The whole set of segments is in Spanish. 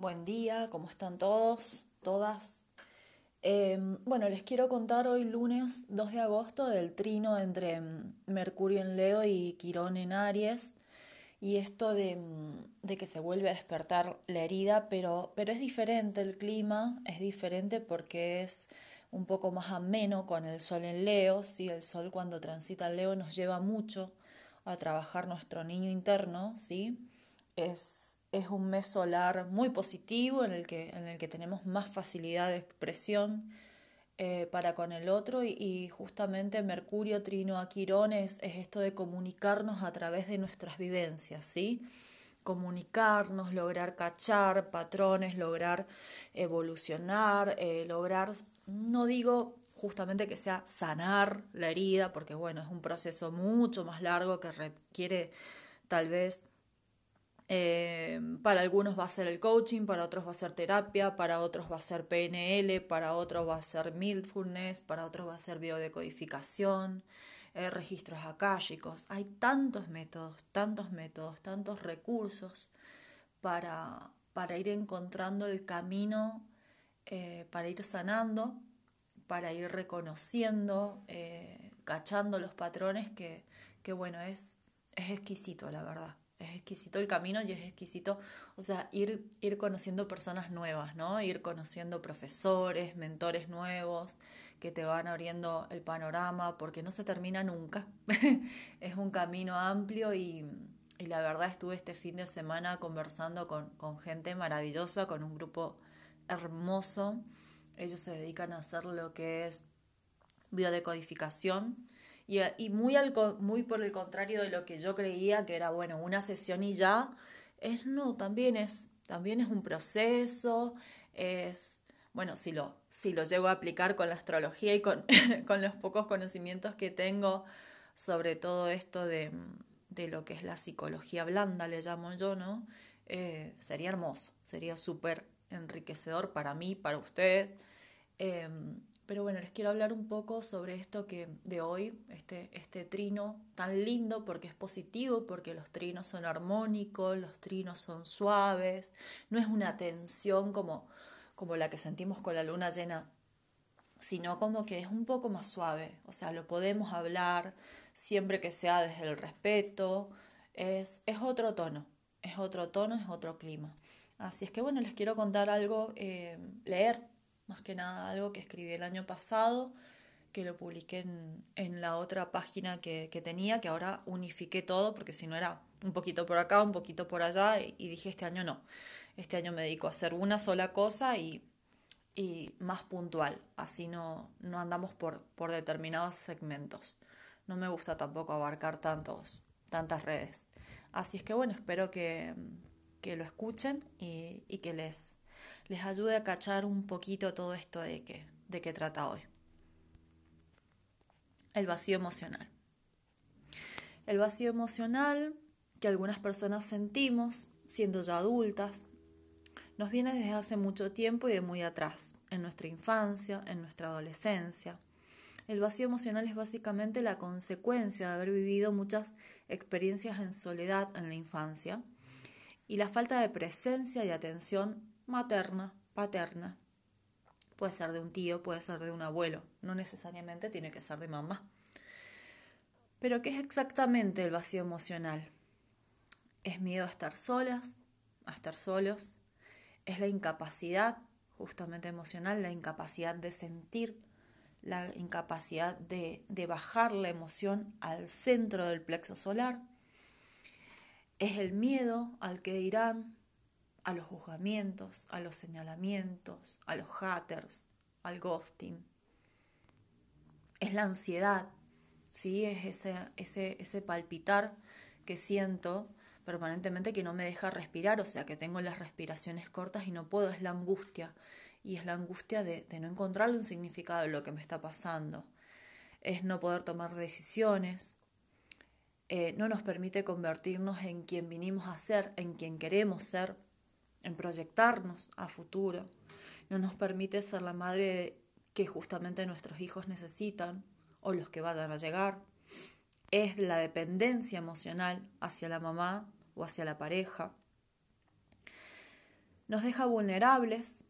buen día, ¿cómo están todos, todas? Em, bueno, les quiero contar hoy lunes 2 de agosto del trino entre em, Mercurio en Leo y Quirón en Aries y esto de, em, de, que se vuelve a despertar la herida, pero, pero es diferente el clima, es diferente porque es un poco más ameno con el sol en Leo, ¿sí? el sol cuando transita Leo nos lleva mucho a trabajar nuestro niño interno, ¿sí? es, es un mes solar muy positivo en el que, en el que tenemos más facilidad de expresión eh, para con el otro y, justamente Mercurio trino a es, esto de comunicarnos a través de nuestras vivencias, ¿sí? comunicarnos, lograr cachar patrones, lograr evolucionar, eh, lograr, no digo justamente que sea sanar la herida, porque bueno, es un proceso mucho más largo que requiere tal vez eh, para algunos va a ser el coaching, para otros va a ser terapia, para otros va a ser PNL, para otros va a ser mindfulness, para otros va a ser biodecodificación, eh, registros akáshicos. Hay tantos métodos, tantos métodos, tantos recursos para, para ir encontrando el camino, eh, para ir sanando, para ir reconociendo, cachando los patrones que, que bueno, es, es exquisito, la verdad es exquisito el camino y es exquisito, o sea, ir, ir conociendo personas nuevas, ¿no? Ir conociendo profesores, mentores nuevos que te van abriendo el panorama porque no se termina nunca. es un camino amplio y, y, la verdad estuve este fin de semana conversando con, con gente maravillosa, con un grupo hermoso. Ellos se dedican a hacer lo que es biodecodificación y, muy, por el contrario de lo que yo creía que era, bueno, una sesión y ya, es no, también es, también es un proceso, es, bueno, si lo, si lo llego a aplicar con la astrología y con, con los pocos conocimientos que tengo sobre todo esto de, de, lo que es la psicología blanda, le llamo yo, ¿no? Eh, sería hermoso, sería súper enriquecedor para mí, para ustedes. Em, pero bueno, les quiero hablar un poco sobre esto que de hoy, este, este trino tan lindo porque es positivo, porque los trinos son armónicos, los trinos son suaves, no es una tensión como, como la que sentimos con la luna llena, sino como que es un poco más suave, o sea, lo podemos hablar siempre que sea desde el respeto, es, es otro tono, es otro tono, es otro clima. Así es que bueno, les quiero contar algo, eh, leer más que nada algo que escribí el año pasado, que lo publiqué en, la otra página que, tenía, que ahora unifiqué todo, porque si no era un poquito por acá, un poquito por allá, y, dije este año no, este año me dedico a hacer una sola cosa y, y más puntual, así no, no andamos por, por determinados segmentos. No me gusta tampoco abarcar tantos, tantas redes. Así es que bueno, espero que, que lo escuchen y, y que les, les ayude a cachar un poquito todo esto de qué, de trata hoy. El vacío emocional. El vacío emocional que algunas personas sentimos siendo ya adultas nos viene desde hace mucho tiempo y de muy atrás, en nuestra infancia, en nuestra adolescencia. El vacío emocional es básicamente la consecuencia de haber vivido muchas experiencias en soledad en la infancia y la falta de presencia y atención materna, paterna. Puede ser de un tío, puede ser de un abuelo, no necesariamente tiene que ser de mamá. Pero ¿qué es exactamente el vacío emocional? Es miedo a estar solas, a estar solos, es la incapacidad justamente emocional, la incapacidad de sentir, la incapacidad de, de bajar la emoción al centro del plexo solar, es el miedo al que dirán, a los juzgamientos, a los señalamientos, a los haters, al ghosting. Es la ansiedad, ¿sí? es ese, ese, ese palpitar que siento permanentemente que no me deja respirar, o sea que tengo las respiraciones cortas y no puedo, es la angustia. Y es la angustia de, no encontrarle un significado de lo que me está pasando. Es no poder tomar decisiones, eh, no nos permite convertirnos en quien vinimos a ser, en quien queremos ser en proyectarnos a futuro, no nos permite ser la madre que justamente nuestros hijos necesitan o los que vayan a llegar. Es la dependencia emocional hacia la mamá o hacia la pareja. Nos deja vulnerables,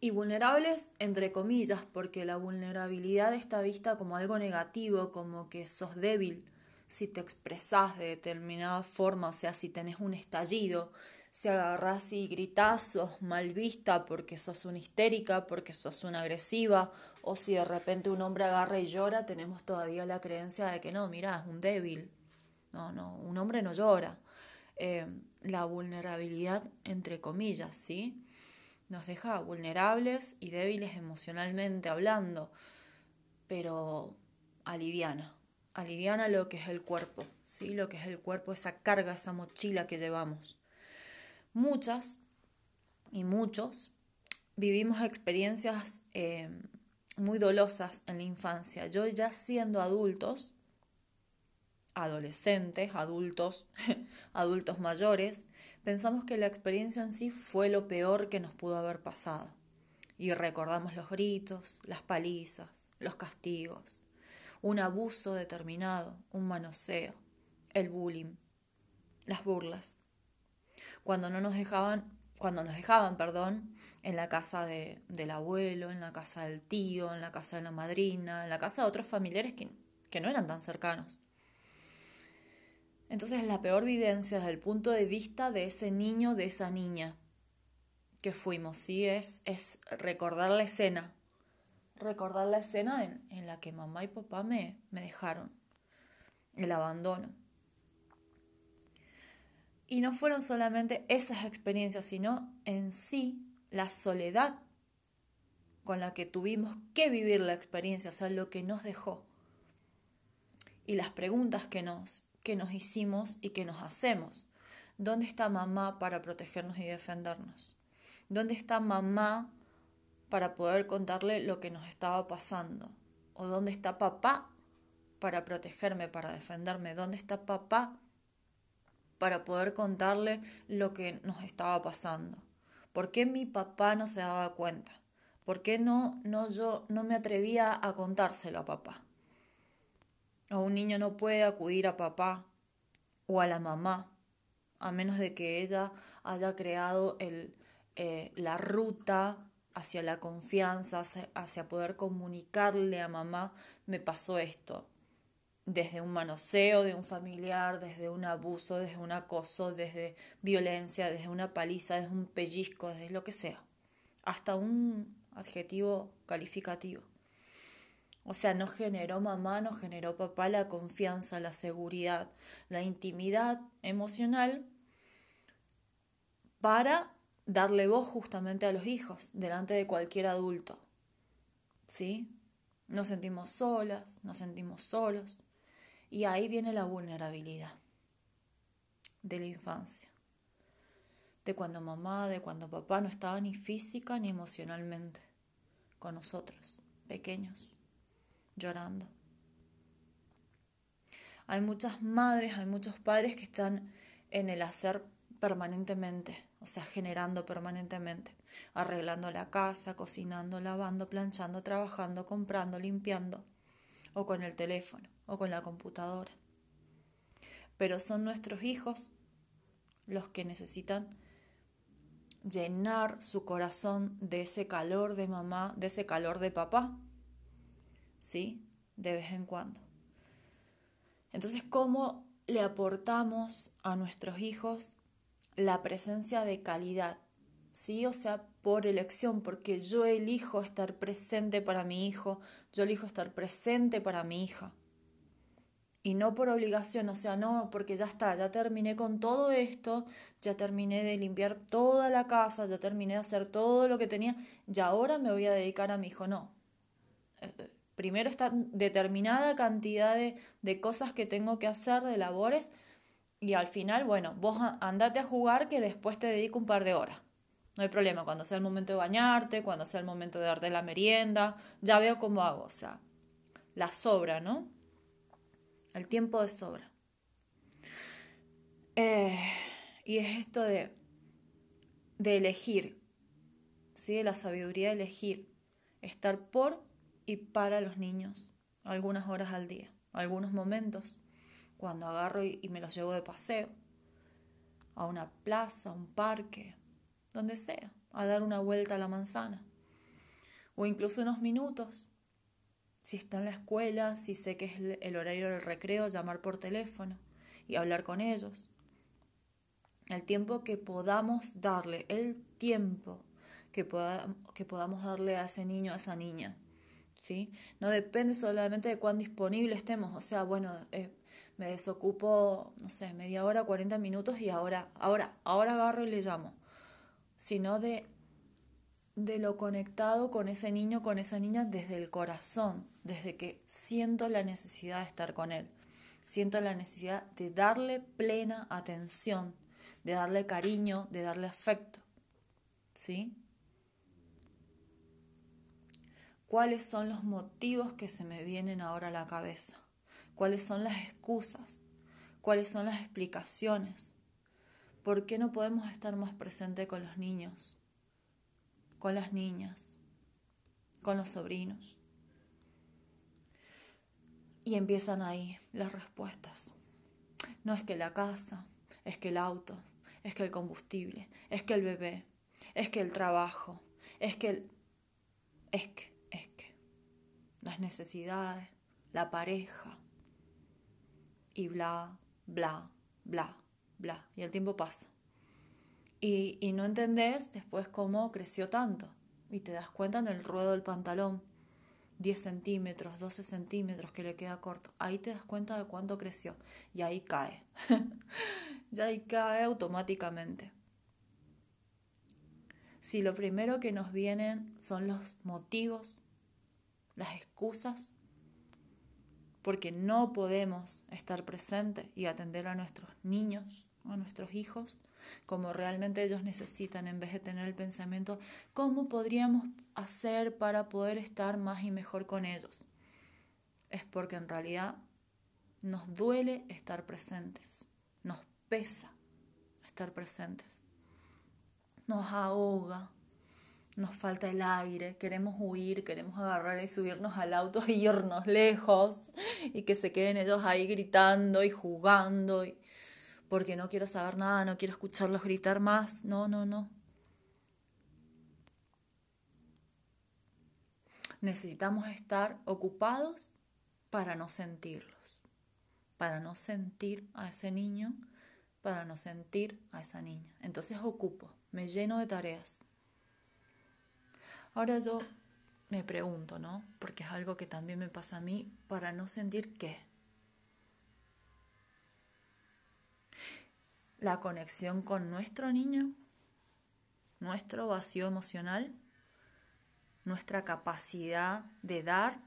y vulnerables entre comillas, porque la vulnerabilidad está vista como algo negativo, como que sos débil si te expresás de determinada forma, o sea, si tenés un estallido, si agarrás y gritás, sos mal vista porque sos una histérica, porque sos una agresiva, o si de repente un hombre agarra y llora, tenemos todavía la creencia de que no, mira, es un débil. No, no, un hombre no llora. Eh, la vulnerabilidad, entre comillas, ¿sí? nos deja vulnerables y débiles emocionalmente hablando, pero aliviana, aliviana lo que es el cuerpo, ¿sí? lo que es el cuerpo, esa carga, esa mochila que llevamos. Muchas y muchos vivimos experiencias eh, muy dolosas en la infancia. Yo ya siendo adultos, adolescentes, adultos, adultos mayores, pensamos que la experiencia en sí fue lo peor que nos pudo haber pasado. Y recordamos los gritos, las palizas, los castigos, un abuso determinado, un manoseo, el bullying, las burlas. Cuando no nos dejaban, cuando nos dejaban, perdón, en la casa de, del abuelo, en la casa del tío, en la casa de la madrina, en la casa de otros familiares que, que no eran tan cercanos. Entonces la peor vivencia desde el punto de vista de ese niño, de esa niña que fuimos, ¿sí? Es, es recordar la escena, recordar la escena en, en la que mamá y papá me, me dejaron, el abandono. Y no fueron solamente esas experiencias, sino en sí la soledad con la que tuvimos que vivir la experiencia, o sea, lo que nos dejó. Y las preguntas que nos, que nos hicimos y que nos hacemos. ¿Dónde está mamá para protegernos y defendernos? ¿Dónde está mamá para poder contarle lo que nos estaba pasando? ¿O dónde está papá para protegerme, para defenderme? ¿Dónde está papá para poder contarle lo que nos estaba pasando? ¿Por qué mi papá no se daba cuenta? ¿Por qué no, no yo no me atrevía a contárselo a papá? O un niño no puede acudir a papá o a la mamá, a menos de que ella haya creado eh, la ruta hacia la confianza, hacia, poder comunicarle a mamá, me pasó esto, desde un manoseo de un familiar, desde un abuso, desde un acoso, desde violencia, desde una paliza, desde un pellizco, desde lo que sea, hasta un adjetivo calificativo. O sea, no generó mamá, no generó papá la confianza, la seguridad, la intimidad emocional para darle voz justamente a los hijos delante de cualquier adulto. ¿Sí? Nos sentimos solas, nos sentimos solos. Y ahí viene la vulnerabilidad de la infancia. De cuando mamá, de cuando papá no estaba ni física ni emocionalmente con nosotros, pequeños llorando. Hay muchas madres, hay muchos padres que están en el hacer permanentemente, o sea, generando permanentemente, arreglando la casa, cocinando, lavando, planchando, trabajando, comprando, limpiando, o con el teléfono, o con la computadora. Pero son nuestros hijos los que necesitan llenar su corazón de ese calor de mamá, de ese calor de papá, ¿sí? De vez en cuando. Entonces, ¿cómo le aportamos a nuestros hijos la presencia de calidad? ¿Sí? O sea, por elección, porque yo elijo estar presente para mi hijo, yo elijo estar presente para mi hija. Y no por obligación, o sea, no, porque ya está, ya terminé con todo esto, ya terminé de limpiar toda la casa, ya terminé de hacer todo lo que tenía, y ahora me voy a dedicar a mi hijo. No, eh, eh, Primero está determinada cantidad de, cosas que tengo que hacer, de labores, y al final, bueno, vos andate a jugar que después te dedico un par de horas. No hay problema, cuando sea el momento de bañarte, cuando sea el momento de darte la merienda, ya veo cómo hago, o sea, la sobra, ¿no? El tiempo de sobra. Eh, y es esto de, de elegir, ¿sí? La sabiduría de elegir, estar por y para los niños algunas horas al día, algunos momentos, cuando agarro y, me los llevo de paseo a una plaza, a un parque, donde sea, a dar una vuelta a la manzana. O incluso unos minutos. Si está en la escuela, si sé que es el horario del recreo, llamar por teléfono y hablar con ellos. El tiempo que podamos darle, el tiempo que, que podamos darle a ese niño, a esa niña. ¿sí? No depende solamente de cuán disponible estemos. O sea, bueno, eh, me desocupo, no sé, media hora, 40 minutos y ahora, ahora, ahora agarro y le llamo. Sino de, de lo conectado con ese niño, con esa niña desde el corazón, desde que siento la necesidad de estar con él. Siento la necesidad de darle plena atención, de darle cariño, de darle afecto. ¿Sí? ¿Cuáles son los motivos que se me vienen ahora a la cabeza? cuáles son las excusas, cuáles son las explicaciones. ¿Por qué no podemos estar más presentes con los niños, con las niñas, con los sobrinos? Y empiezan ahí las respuestas. No es que la casa, es que el auto, es que el combustible, es que el bebé, es que el trabajo, es que el... es que, es que. Las necesidades, la pareja, y bla, bla, bla, bla. Y el tiempo pasa. Y, no entendés después cómo creció tanto. Y te das cuenta en el ruedo del pantalón. 10 centímetros, 12 centímetros que le queda corto. Ahí te das cuenta de cuánto creció. Y ahí cae. ya ahí cae automáticamente. Si lo primero que nos vienen son los motivos, las excusas, porque no podemos estar presentes y atender a nuestros niños, a nuestros hijos, como realmente ellos necesitan, en vez de tener el pensamiento, ¿cómo podríamos hacer para poder estar más y mejor con ellos? Es porque en realidad nos duele estar presentes, nos pesa estar presentes, nos ahoga, nos falta el aire, queremos huir, queremos agarrar y subirnos al auto e irnos lejos y que se queden ellos ahí gritando y jugando y porque no quiero saber nada, no quiero escucharlos gritar más. No, no, no. Necesitamos estar ocupados para no sentirlos, para no sentir a ese niño, para no sentir a esa niña. Entonces ocupo, me lleno de tareas, Ahora yo me pregunto, ¿no? Porque es algo que también me pasa a mí, para no sentir qué. La conexión con nuestro niño, nuestro vacío emocional, nuestra capacidad de dar,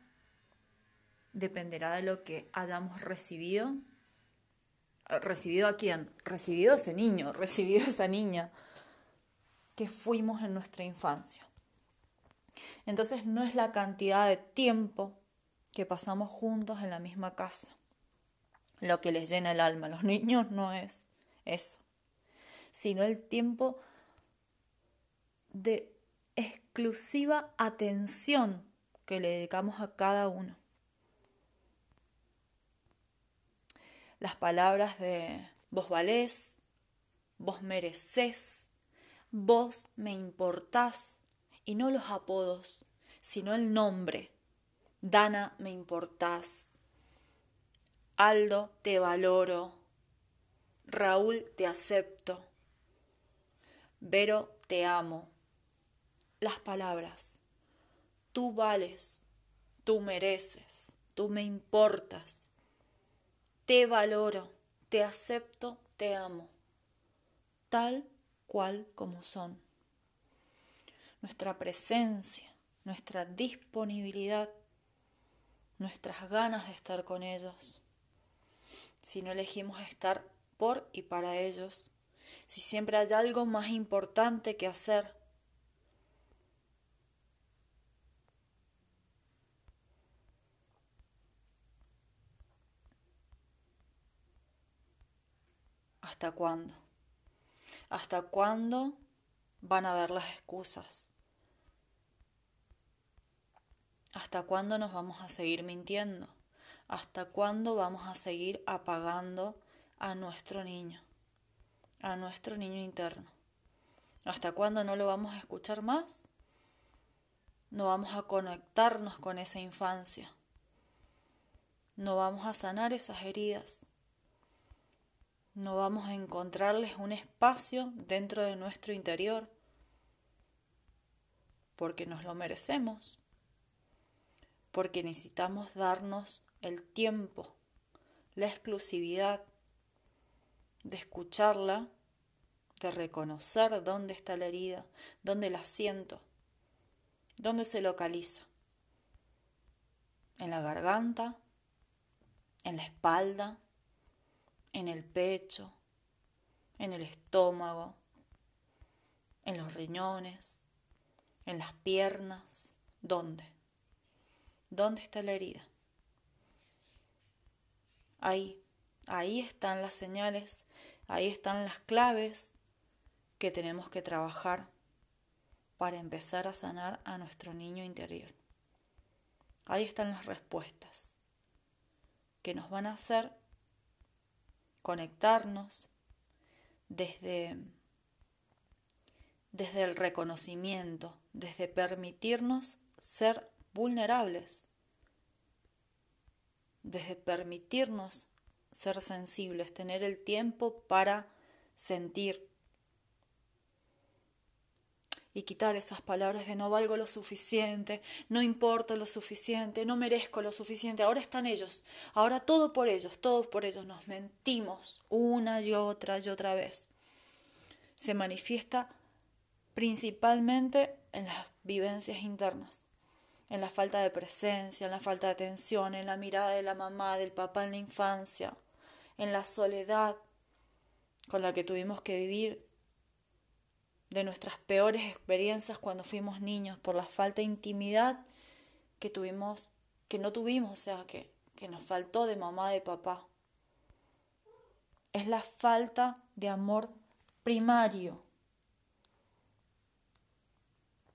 dependerá de lo que hayamos recibido. ¿Recibido a quién? Recibido a ese niño, recibido a esa niña que fuimos en nuestra infancia. Entonces no es la cantidad de tiempo que pasamos juntos en la misma casa lo que les llena el alma. Los niños no es eso, sino el tiempo de exclusiva atención que le dedicamos a cada uno. Las palabras de vos valés, vos mereces, vos me importás, y no los apodos, sino el nombre. Dana, me importás. Aldo, te valoro. Raúl, te acepto. Vero, te amo. Las palabras. Tú vales, tú mereces, tú me importas. Te valoro, te acepto, te amo. Tal cual como son nuestra presencia, nuestra disponibilidad, nuestras ganas de estar con ellos. Si no elegimos estar por y para ellos, si siempre hay algo más importante que hacer. ¿Hasta cuándo? ¿Hasta cuándo van a ver las excusas? ¿Hasta cuándo nos vamos a seguir mintiendo? ¿Hasta cuándo vamos a seguir apagando a nuestro niño, a nuestro niño interno? ¿Hasta cuándo no lo vamos a escuchar más? No vamos a conectarnos con esa infancia. No vamos a sanar esas heridas. No vamos a encontrarles un espacio dentro de nuestro interior porque nos lo merecemos, porque necesitamos darnos el tiempo, la exclusividad de escucharla, de reconocer dónde está la herida, dónde la siento, dónde se localiza. En la garganta, en la espalda, en el pecho, en el estómago, en los riñones, en las piernas. ¿Dónde? ¿Dónde está la herida? Ahí, ahí están las señales, ahí están las claves que tenemos que trabajar para empezar a sanar a nuestro niño interior. Ahí están las respuestas que nos van a hacer conectarnos desde, desde el reconocimiento, desde permitirnos ser vulnerables, desde permitirnos ser sensibles, tener el tiempo para sentir y quitar esas palabras de no valgo lo suficiente, no importo lo suficiente, no merezco lo suficiente. Ahora están ellos, ahora todo por ellos, todos por ellos. Nos mentimos una y otra y otra vez. Se manifiesta principalmente en las vivencias internas, en la falta de presencia, en la falta de atención, en la mirada de la mamá, del papá en la infancia, en la soledad con la que tuvimos que vivir de nuestras peores experiencias cuando fuimos niños, por la falta de intimidad que tuvimos, que no tuvimos, o sea, que, que nos faltó de mamá, de papá. Es la falta de amor primario.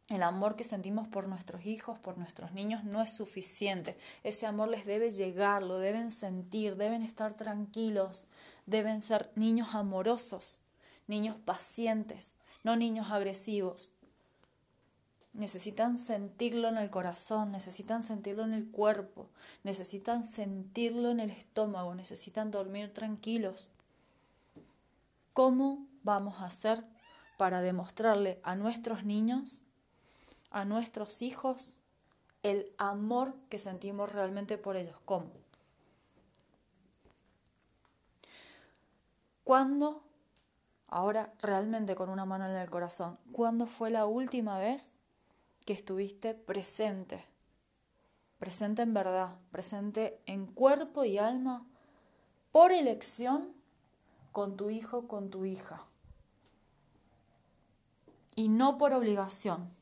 El amor que sentimos por nuestros hijos, por nuestros niños, no es suficiente. Ese amor les debe llegar, lo deben sentir, deben estar tranquilos, deben ser niños amorosos, niños pacientes, no niños agresivos. Necesitan sentirlo en el corazón, necesitan sentirlo en el cuerpo, necesitan sentirlo en el estómago, necesitan dormir tranquilos. ¿Cómo vamos a hacer para demostrarle a nuestros niños, a nuestros hijos, el amor que sentimos realmente por ellos? ¿Cómo? ¿Cuándo ahora realmente con una mano en el corazón, ¿cuándo fue la última vez que estuviste presente? Presente en verdad, presente en cuerpo y alma, por elección, con tu hijo, con tu hija. Y no por obligación.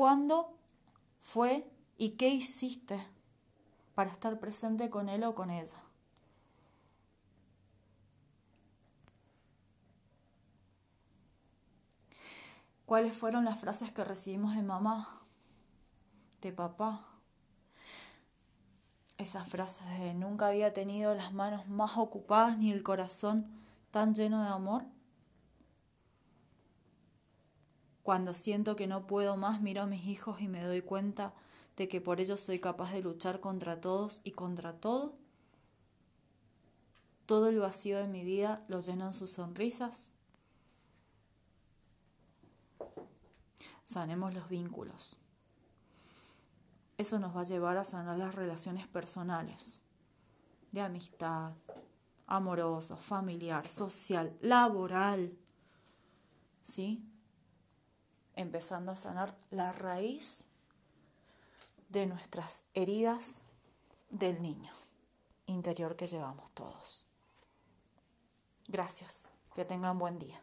¿Cuándo fue y qué hiciste para estar presente con él o con ella? cuáles fueron las frases que recibimos de mamá, de papá. Esas frases de nunca había tenido las manos más ocupadas ni el corazón tan lleno de amor. Cuando siento que no puedo más, miro a mis hijos y me doy cuenta de que por ellos soy capaz de luchar contra todos y contra todo. Todo el vacío de mi vida lo llenan sus sonrisas. sanemos los vínculos. Eso nos va a llevar a sanar las relaciones personales, de amistad, amoroso, familiar, social, laboral. ¿Sí? Empezando a sanar la raíz de nuestras heridas del niño interior que llevamos todos. Gracias. Que tengan buen día.